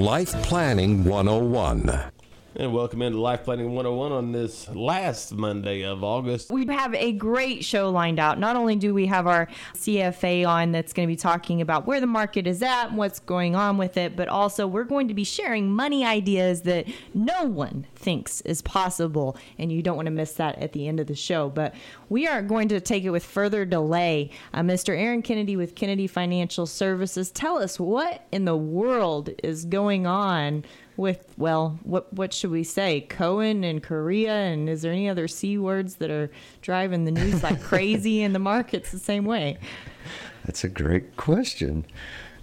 Life Planning 101. And welcome into Life Planning 101 on this last Monday of August. We have a great show lined out. Not only do we have our CFA on that's going to be talking about where the market is at and what's going on with it, but also we're going to be sharing money ideas that no one thinks is possible. And you don't want to miss that at the end of the show. But we are going to take it with further delay. Uh, Mr. Aaron Kennedy with Kennedy Financial Services, tell us what in the world is going on with well what what should we say? Cohen and korea and is there any other c words that are driving the news like crazy in the markets the same way? That's a great question.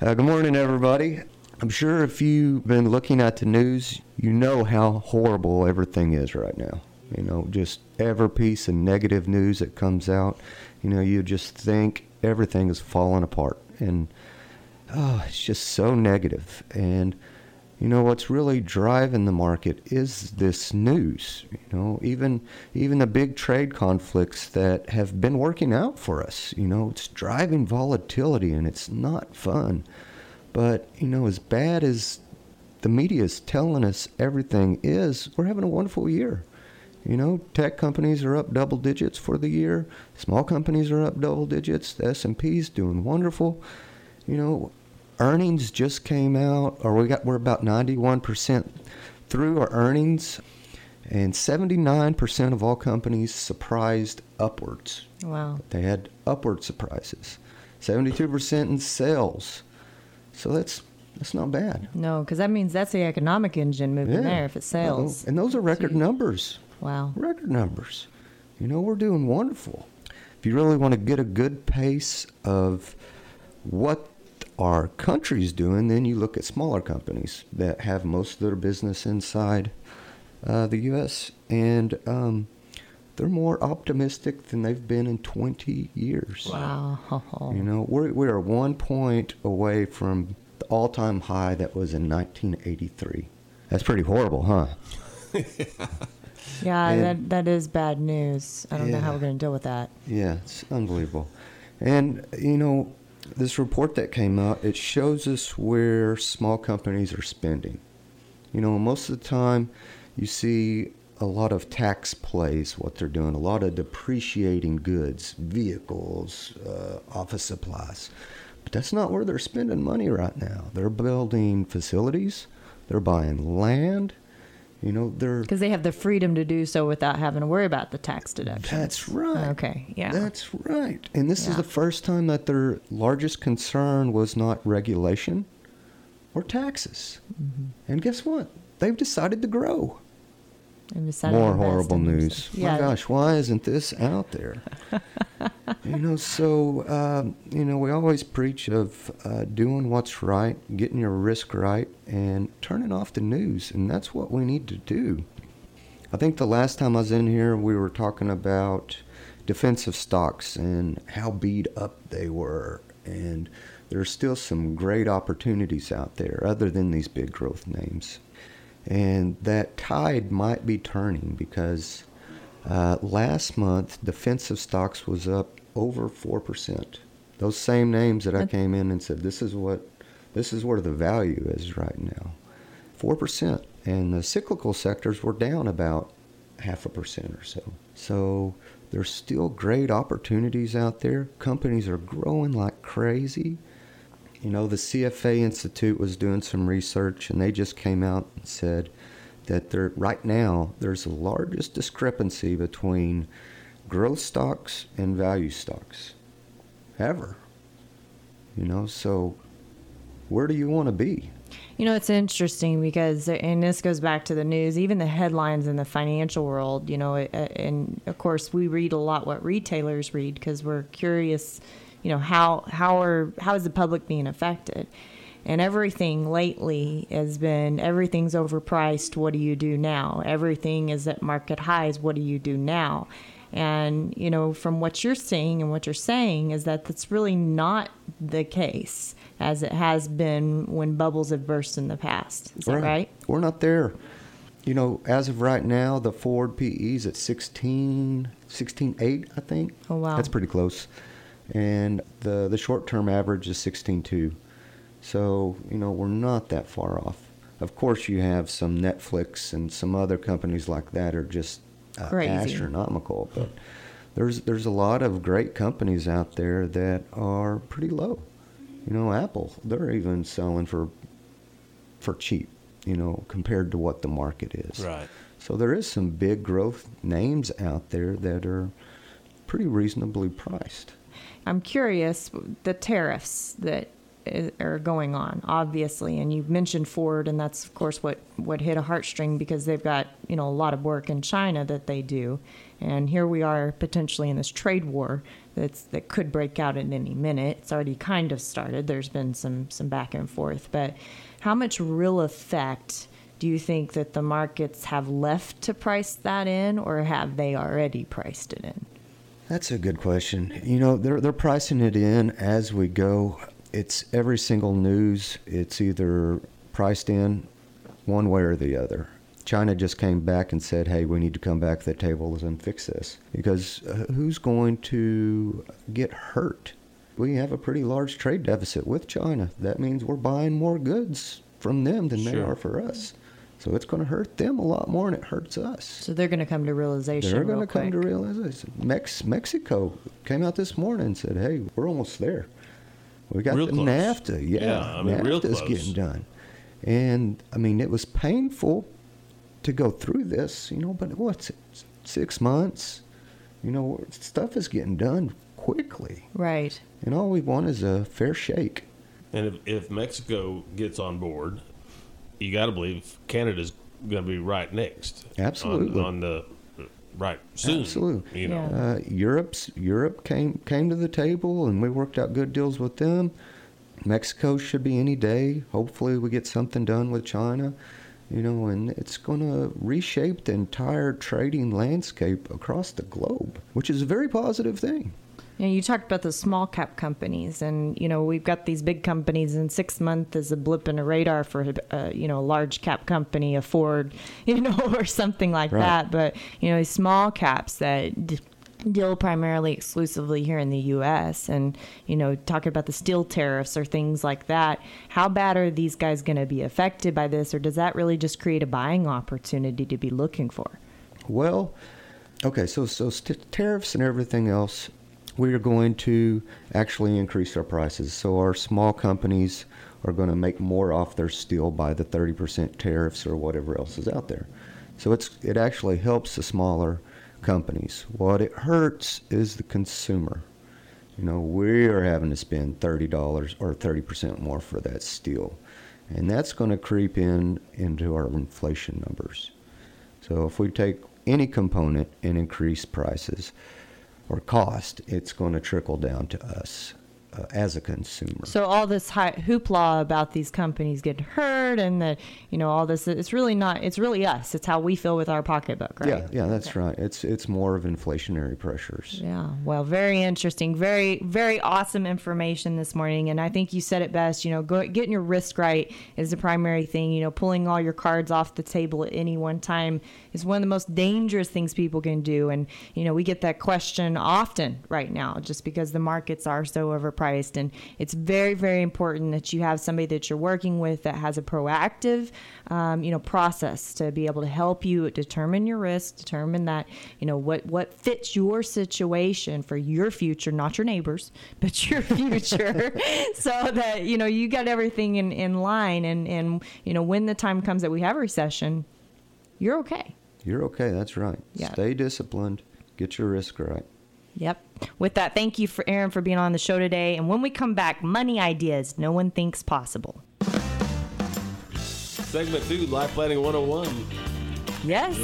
Uh, good morning everybody. I'm sure if you've been looking at the news you know how horrible everything is right now. You know just every piece of negative news that comes out you know you just think everything is falling apart. And oh it's just so negative. And you know what's really driving the market is this news you know even even the big trade conflicts that have been working out for us. You know it's driving volatility and it's not fun. But you know as bad as the media is telling us everything is we're having a wonderful year. You know tech companies are up double digits for the year. Small companies are up double digits. The s&p's doing wonderful. You know earnings just came out, or we got we're about 91% through our earnings, and 79% of all companies surprised upwards. Wow. They had upward surprises. 72% in sales. So that's that's not bad. No, because that means that's the economic engine moving yeah. there if it sells. And those are record numbers. Wow. Record numbers. You know, we're doing wonderful. If you really want to get a good pace of what our country's doing, then you look at smaller companies that have most of their business inside uh, the U.S. and um, they're more optimistic than they've been in 20 years. Wow! You know, we're we are one point away from the all-time high that was in 1983. That's pretty horrible, huh? yeah, and, that that is bad news. I don't yeah, know how we're going to deal with that. Yeah, it's unbelievable. And you know, this report that came out, it shows us where small companies are spending. You know, most of the time you see a lot of tax plays, what they're doing, a lot of depreciating goods, vehicles, uh, office supplies. But that's not where they're spending money right now. They're building facilities, they're buying land, you know, they're because they have the freedom to do so without having to worry about the tax deduction. That's right. Okay, yeah. That's right. And this yeah. is the first time that their largest concern was not regulation or taxes. Mm-hmm. And guess what? They've decided to grow. More horrible news. Yeah. My gosh, why isn't this out there? you know, so um, you know, we always preach of uh, doing what's right, getting your risk right, and turning off the news, and that's what we need to do. I think the last time I was in here, we were talking about defensive stocks and how beat up they were, and there's still some great opportunities out there other than these big growth names. And that tide might be turning because uh, last month defensive stocks was up over four percent. Those same names that I came in and said this is what this is where the value is right now, four percent. And the cyclical sectors were down about half a percent or so. So there's still great opportunities out there. Companies are growing like crazy. You know, the CFA Institute was doing some research and they just came out and said that there right now there's the largest discrepancy between growth stocks and value stocks ever. You know, so where do you want to be? You know, it's interesting because, and this goes back to the news, even the headlines in the financial world, you know, and of course we read a lot what retailers read because we're curious you know how how are how is the public being affected And everything lately has been everything's overpriced. What do you do now? Everything is at market highs. What do you do now? And, you know, from what you're seeing and what you're saying is that that's really not the case as it has been when bubbles have burst in the past. Is right. that right? We're not there. You know, as of right now, the Ford PE is at 16, 16.8, I think. Oh, wow. That's pretty close. And the, the short term average is 16.2. So, you know, we're not that far off. Of course, you have some Netflix and some other companies like that are just uh, astronomical, but there's there's a lot of great companies out there that are pretty low. You know, Apple, they're even selling for for cheap, you know, compared to what the market is. Right. So there is some big growth names out there that are pretty reasonably priced. I'm curious the tariffs that are going on, obviously, and you mentioned Ford, and that's of course what what hit a heartstring because they've got you know a lot of work in China that they do, and here we are potentially in this trade war that's that could break out at any minute. It's already kind of started. There's been some some back and forth, but how much real effect do you think that the markets have left to price that in, or have they already priced it in? That's a good question. You know, they're they're pricing it in as we go. It's every single news. It's either priced in one way or the other. China just came back and said, hey, we need to come back to the table and fix this. Because uh, who's going to get hurt? We have a pretty large trade deficit with China. That means we're buying more goods from them than sure. they are for us. So it's going to hurt them a lot more than it hurts us. So they're going to come to realization. They're going to come to realization. Mex- Mexico came out this morning and said, hey, we're almost there. We got real the close. NAFTA. Yeah, yeah I mean, NAFTA's getting done. And I mean, it was painful to go through this, you know, but what's it, six months? You know, stuff is getting done quickly. Right. And all we want is a fair shake. And if, if Mexico gets on board, you got to believe Canada's going to be right next. Absolutely. On, on the right soon. Absolutely. You know, yeah. uh, Europe's Europe came came to the table, and we worked out good deals with them. Mexico should be any day. Hopefully, we get something done with China you know, and it's going to reshape the entire trading landscape across the globe, which is a very positive thing. You, know, you talked about the small cap companies, and you know we've got these big companies, and six months is a blip in a radar for a uh, you know a large cap company, a Ford, you know, or something like right. that. But you know, these small caps that deal primarily exclusively here in the US and you know talking about the steel tariffs or things like that how bad are these guys going to be affected by this or does that really just create a buying opportunity to be looking for well okay so so st- tariffs and everything else we are going to actually increase our prices so our small companies are going to make more off their steel by the 30% tariffs or whatever else is out there so it's it actually helps the smaller companies. What it hurts is the consumer. You know, we are having to spend $30 or 30% more for that steel. And that's going to creep in into our inflation numbers. So if we take any component and increase prices or cost, it's going to trickle down to us uh, as a consumer. So all this high hoopla about these companies getting hurt and that you know all this it's really not it's really us. It's how we feel with our pocketbook, right? Yeah, yeah, that's okay. right. It's it's more of inflationary pressures. Yeah. Well, very interesting. Very very awesome information this morning and I think you said it best, you know, go, getting your risk right is the primary thing, you know, pulling all your cards off the table at any one time is one of the most dangerous things people can do and you know, we get that question often right now just because the markets are so overpriced priced. And it's very, very important that you have somebody that you're working with that has a proactive, um, you know, process to be able to help you determine your risk, determine that, you know, what, what fits your situation for your future, not your neighbors, but your future, so that, you know, you got everything in, in line. And, and, you know, when the time comes that we have a recession, you're okay. You're okay. That's right. Yeah. Stay disciplined. Get your risk right. Yep. With that, thank you for Aaron for being on the show today. And when we come back, money ideas no one thinks possible. Segment two, Life Planning 101. Yes,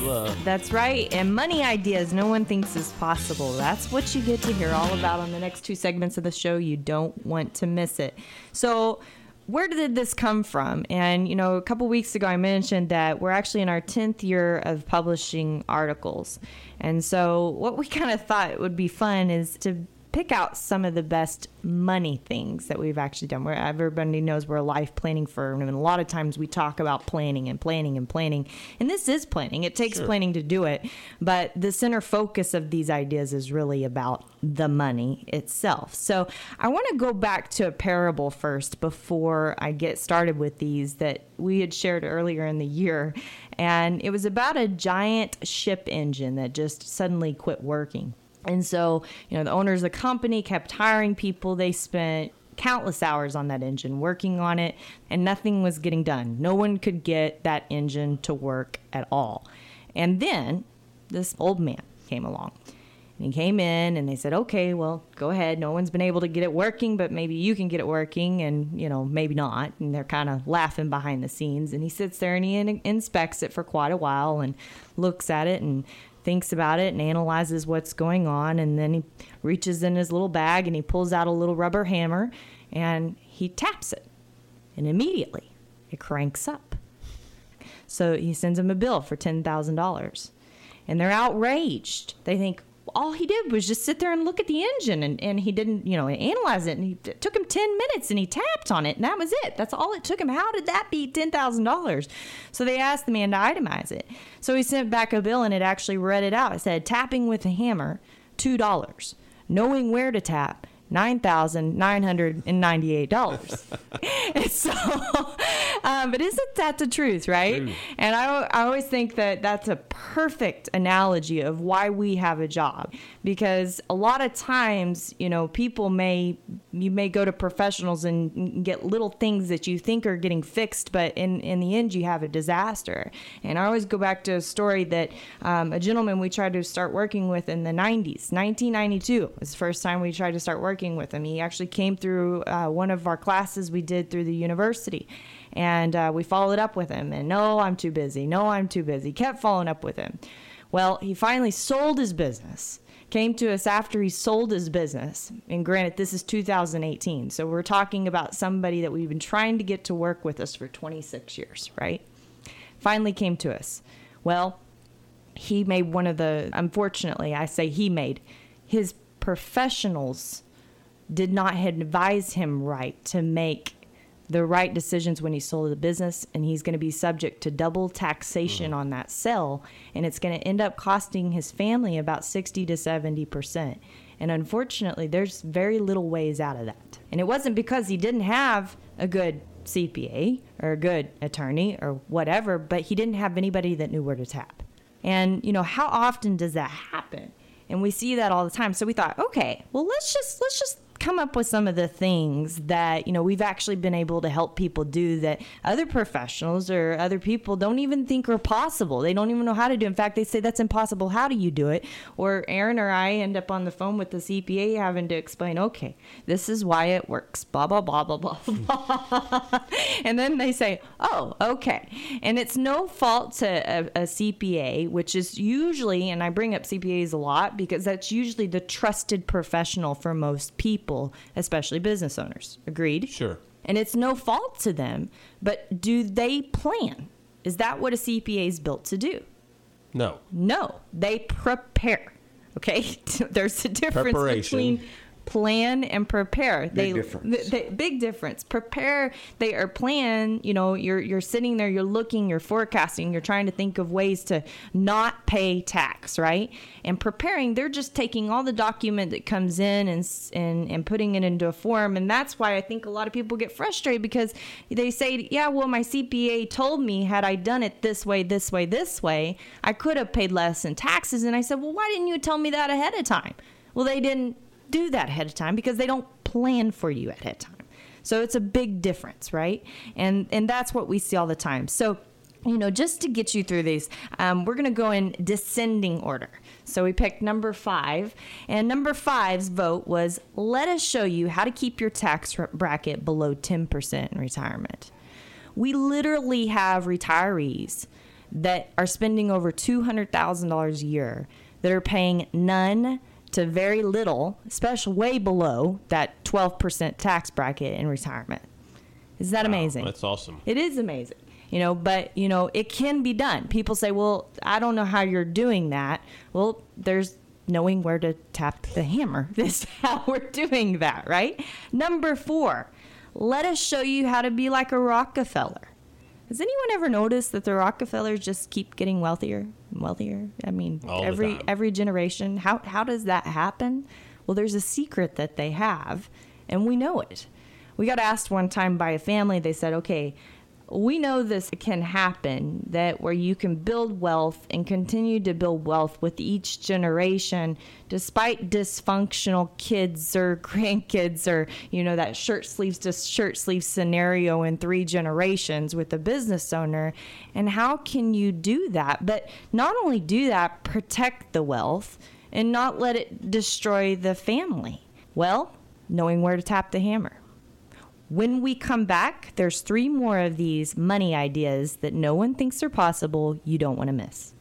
that's right. And money ideas no one thinks is possible. That's what you get to hear all about on the next two segments of the show. You don't want to miss it. So, where did this come from? And, you know, a couple weeks ago, I mentioned that we're actually in our 10th year of publishing articles. And so, what we kind of thought would be fun is to pick out some of the best money things that we've actually done. Where everybody knows we're a life planning firm, and a lot of times we talk about planning and planning and planning. And this is planning. It takes sure. planning to do it, but the center focus of these ideas is really about the money itself. So I want to go back to a parable first before I get started with these that we had shared earlier in the year. And it was about a giant ship engine that just suddenly quit working. And so, you know, the owners of the company kept hiring people. They spent countless hours on that engine working on it, and nothing was getting done. No one could get that engine to work at all. And then this old man came along. And he came in and they said, okay, well, go ahead. No one's been able to get it working, but maybe you can get it working and, you know, maybe not. And they're kind of laughing behind the scenes. And he sits there and he in- inspects it for quite a while and looks at it and thinks about it and analyzes what's going on. And then he reaches in his little bag and he pulls out a little rubber hammer and he taps it. And immediately it cranks up. So he sends him a bill for $10,000. And they're outraged. They think, all he did was just sit there and look at the engine and, and he didn't, you know, analyze it. And he, it took him 10 minutes and he tapped on it and that was it. That's all it took him. How did that be $10,000? So they asked the man to itemize it. So he sent back a bill and it actually read it out. It said tapping with a hammer, $2. Knowing where to tap, $9,998. and so, um, but isn't that the truth, right? Mm. And I, I always think that that's a perfect analogy of why we have a job because a lot of times, you know, people may, you may go to professionals and get little things that you think are getting fixed, but in, in the end, you have a disaster. And I always go back to a story that um, a gentleman we tried to start working with in the 90s, 1992 was the first time we tried to start working working with him. He actually came through uh, one of our classes we did through the university. And uh, we followed up with him. And no, I'm too busy. No, I'm too busy. Kept following up with him. Well, he finally sold his business came to us after he sold his business. And granted, this is 2018. So we're talking about somebody that we've been trying to get to work with us for 26 years, right? Finally came to us. Well, he made one of the, unfortunately, I say he made, his professionals did not advise him right to make the right decisions when he sold the business and he's going to be subject to double taxation mm-hmm. on that sale and it's going to end up costing his family about 60 to 70% and unfortunately there's very little ways out of that. And it wasn't because he didn't have a good cpa or a good attorney or whatever but he didn't have anybody that knew where to tap. And you know how often does that happen? And we see that all the time. So we thought okay well let's just let's just come up with some of the things that you know we've actually been able to help people do that other professionals or other people don't even think are possible. They don't even know how to do. In fact they say that's impossible. How do you do it? Or aaron or i end up on the phone with the cpa having to explain okay this is why it works blah blah blah blah blah blah. And then they say oh okay. And it's no fault to a, a cpa which is usually and i bring up cpas a lot because that's usually the trusted professional for most people people, especially business owners. Agreed? Sure. And it's no fault to them, but do they plan? Is that what a CPA is built to do? No. No, they prepare. Okay, there's a difference between plan and prepare. Big they, difference. They, big difference. Prepare. They are plan. You know, you're you're sitting there, you're looking, you're forecasting, you're trying to think of ways to not pay tax, right? And preparing, they're just taking all the document that comes in and and and putting it into a form. And that's why I think a lot of people get frustrated because they say, yeah, well, my CPA told me had I done it this way, this way, this way, I could have paid less in taxes. And I said, well, why didn't you tell me that ahead of time? Well, they didn't do that ahead of time because they don't plan for you ahead of time. So it's a big difference, right? And and that's what we see all the time. So you know, just to get you through these, um, we're going to go in descending order. So we picked number five, and number five's vote was let us show you how to keep your tax bracket below 10% in retirement. We literally have retirees that are spending over $200,000 a year that are paying none to very little, especially way below that 12% tax bracket in retirement. Is that Wow, amazing? That's awesome. It is amazing. You know, but you know, it can be done. People say, "Well, I don't know how you're doing that." Well, there's knowing where to tap the hammer. This is how we're doing that, right? Number 4. Let us show you how to be like a Rockefeller. Has anyone ever noticed that the Rockefellers just keep getting wealthier and wealthier? I mean, All every every generation. How how does that happen? Well, there's a secret that they have, and we know it. We got asked one time by a family. They said, "Okay, we know this can happen that where you can build wealth and continue to build wealth with each generation despite dysfunctional kids or grandkids or you know that shirt sleeves to shirt sleeve scenario in three generations with a business owner and how can you do that? But not only do that protect the wealth and not let it destroy the family. Well knowing where to tap the hammer when we come back, there's three more of these money ideas that no one thinks are possible you don't want to miss.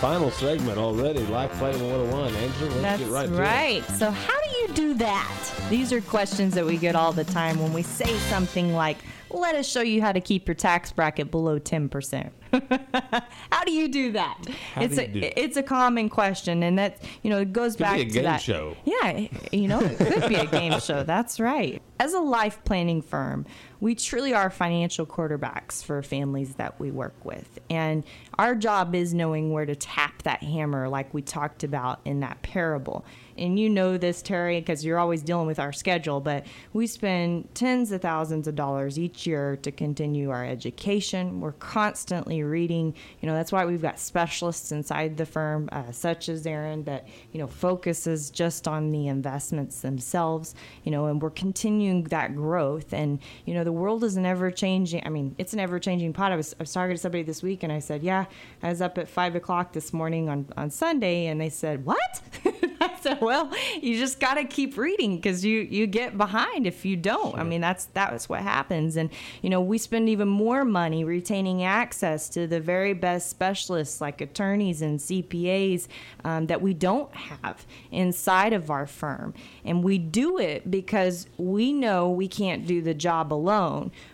Final segment already. Life Planning 101. Angela, let's That's get right to it. right. So, how do you do that? These are questions that we get all the time when we say something like, let us show you how to keep your tax bracket below 10%. how do you do that? How it's do a do it? it's a common question and that, you know, it goes Could back be a to game that. show. Yeah, you know, it could be a game show. That's right. As a life planning firm, we truly are financial quarterbacks for families that we work with. And our job is knowing where to tap that hammer, like we talked about in that parable. And you know this, Terry, because you're always dealing with our schedule, but we spend tens of thousands of dollars each year to continue our education. We're constantly reading. You know, that's why we've got specialists inside the firm, uh, such as Aaron, that, you know, focuses just on the investments themselves, you know, and we're continuing that growth. And, you know, the world is an ever changing, I mean, it's an ever changing pot. I was, I was talking to somebody this week and I said, yeah, I was up at five o'clock this morning on, on Sunday. And they said, what? I said, well, you just got to keep reading because you, you get behind if you don't. I mean, that's, that's what happens. And, you know, we spend even more money retaining access to the very best specialists like attorneys and CPAs um, that we don't have inside of our firm. And we do it because we know we can't do the job alone.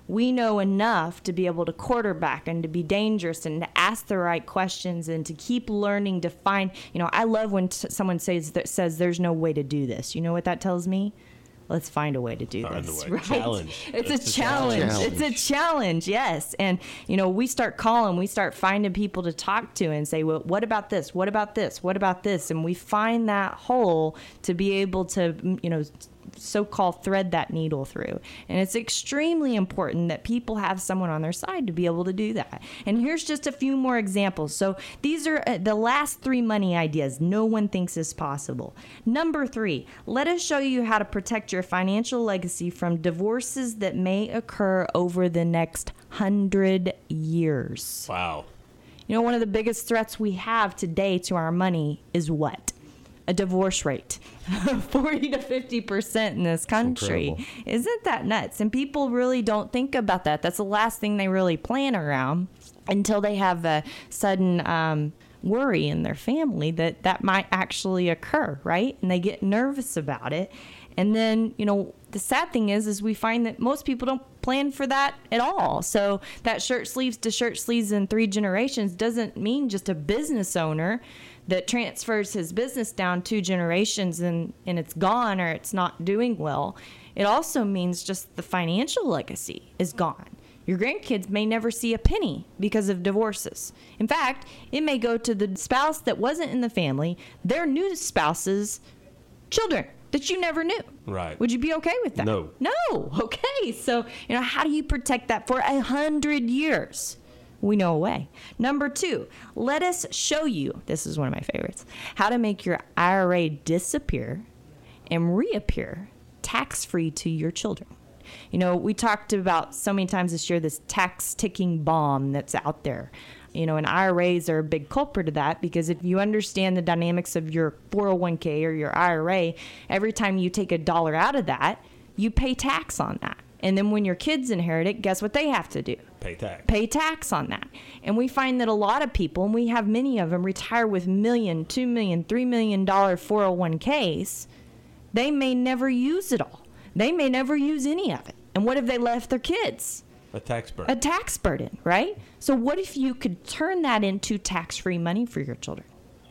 We know enough to be able to quarterback and to be dangerous and to ask the right questions and to keep learning to find. You know, I love when t- someone says that says there's no way to do this. You know what that tells me? Let's find a way to do Find this. Right? Challenge. It's It's a a challenge. challenge. It's a challenge. Yes, and you know we start calling, we start finding people to talk to and say, well, what about this? What about this? What about this? And we find that hole to be able to, you know, so-called thread that needle through. And it's extremely important that people have someone on their side to be able to do that. And here's just a few more examples. So these are uh, the last three money ideas no one thinks is possible. Number 3, let us show you how to protect your financial legacy from divorces that may occur over the next 100 years. Wow. You know, one of the biggest threats we have today to our money is what? A divorce rate. 40 to 50% in this country. incredible. Isn't that nuts? And people really don't think about that. That's the last thing they really plan around until they have a sudden um, worry in their family that that might actually occur, right? And they get nervous about it. And then, you know, the sad thing is, is we find that most people don't plan for that at all. So that shirt sleeves to shirt sleeves in three generations doesn't mean just a business owner that transfers his business down two generations and, and it's gone or it's not doing well. It also means just the financial legacy is gone. Your grandkids may never see a penny because of divorces. In fact, it may go to the spouse that wasn't in the family, their new spouse's children that you never knew. Right. Would you be okay with that? No. No. Okay. So, you know, how do you protect that for a hundred years? We know a way. Number two, let us show you this is one of my favorites how to make your IRA disappear and reappear tax free to your children. You know, we talked about so many times this year this tax ticking bomb that's out there. You know, and IRAs are a big culprit of that because if you understand the dynamics of your 401k or your IRA, every time you take a dollar out of that, you pay tax on that. And then when your kids inherit it, guess what they have to do? Pay tax. pay tax on that. And we find that a lot of people, and we have many of them, retire with million, two million, three million dollar 401ks. They may never use it all. They may never use any of it. And what have they left their kids? A tax burden. A tax burden, right? So what if you could turn that into tax-free money for your children?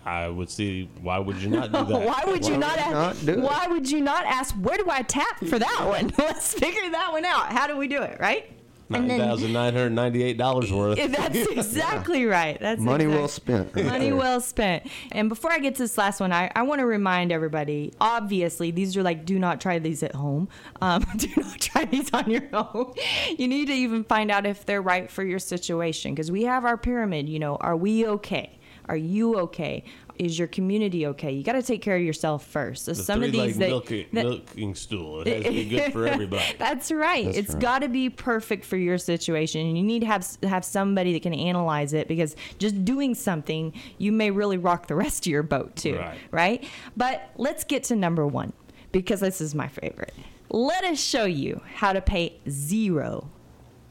I would see. Why would you not do that? why would you Why not, would ask, not do it? Why would you not ask? Where do I tap for that one? Let's figure that one out. How do we do it, right? Nine thousand nine hundred ninety-eight dollars worth. That's exactly right. That's Money exact- well spent. right Money there. well spent. And before I get to this last one, I, I want to remind everybody obviously, these are like, do not try these at home. Um, do not try these on your own. You need to even find out if they're right for your situation because we have our pyramid. You know, are we okay? Are you okay? Is your community okay? You got to take care of yourself first. So The some of three-leg these that, milking, that- milking stool. It has to be good for everybody. That's right. That's It's right. got to be perfect for your situation. And you need to have have somebody that can analyze it because just doing something, you may really rock the rest of your boat too. Right. Right? But let's get to number 1 because this is my favorite. Let us show you how to pay zero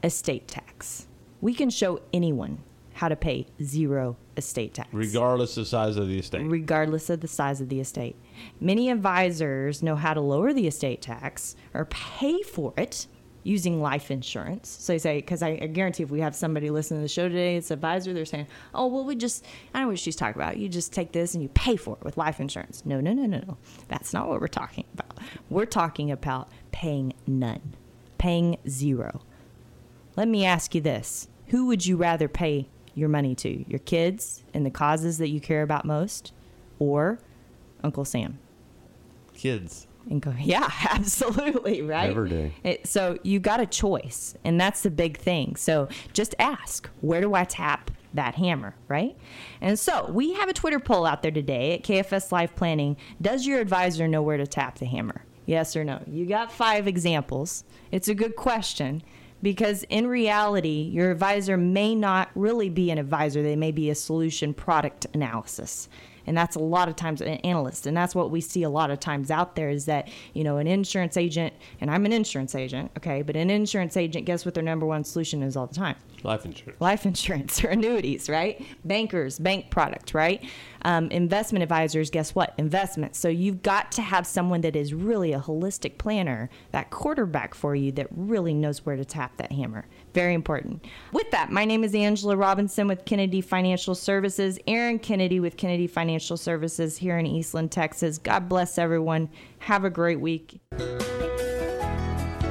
estate tax. We can show anyone how to pay zero estate tax Regardless of the size of the estate. regardless of the size of the estate. Many advisors know how to lower the estate tax or pay for it using life insurance. So you say, because I, I guarantee if we have somebody listening to the show today, it's an advisor, they're saying, oh, well, we just, I don't know what she's talking about. You just take this and you pay for it with life insurance. No, no, no, no, no. That's not what we're talking about. We're talking about paying none, paying zero. Let me ask you this Who would you rather pay your money to? Your kids and the causes that you care about most? Or Uncle Sam? Kids. And go, yeah, absolutely, right? Every day. It, so you got a choice, and that's the big thing. So just ask, where do I tap that hammer, right? And so we have a Twitter poll out there today at KFS Life Planning. Does your advisor know where to tap the hammer? Yes or no? You got five examples. It's a good question because in reality, your advisor may not really be an advisor. They may be a solution product analysis and that's a lot of times an analyst and that's what we see a lot of times out there is that you know an insurance agent and i'm an insurance agent okay but an insurance agent guess what their number one solution is all the time Life insurance. life insurance or annuities, right? Bankers, bank product, right? Um, investment advisors, guess what? Investments. So you've got to have someone that is really a holistic planner, that quarterback for you that really knows where to tap that hammer. Very important. With that, my name is Angela Robinson with Kennedy Financial Services, Aaron Kennedy with Kennedy Financial Services here in Eastland, Texas. God bless everyone. Have a great week.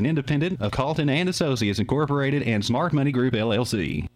an independent of Calton and Associates Incorporated and Smart Money Group LLC.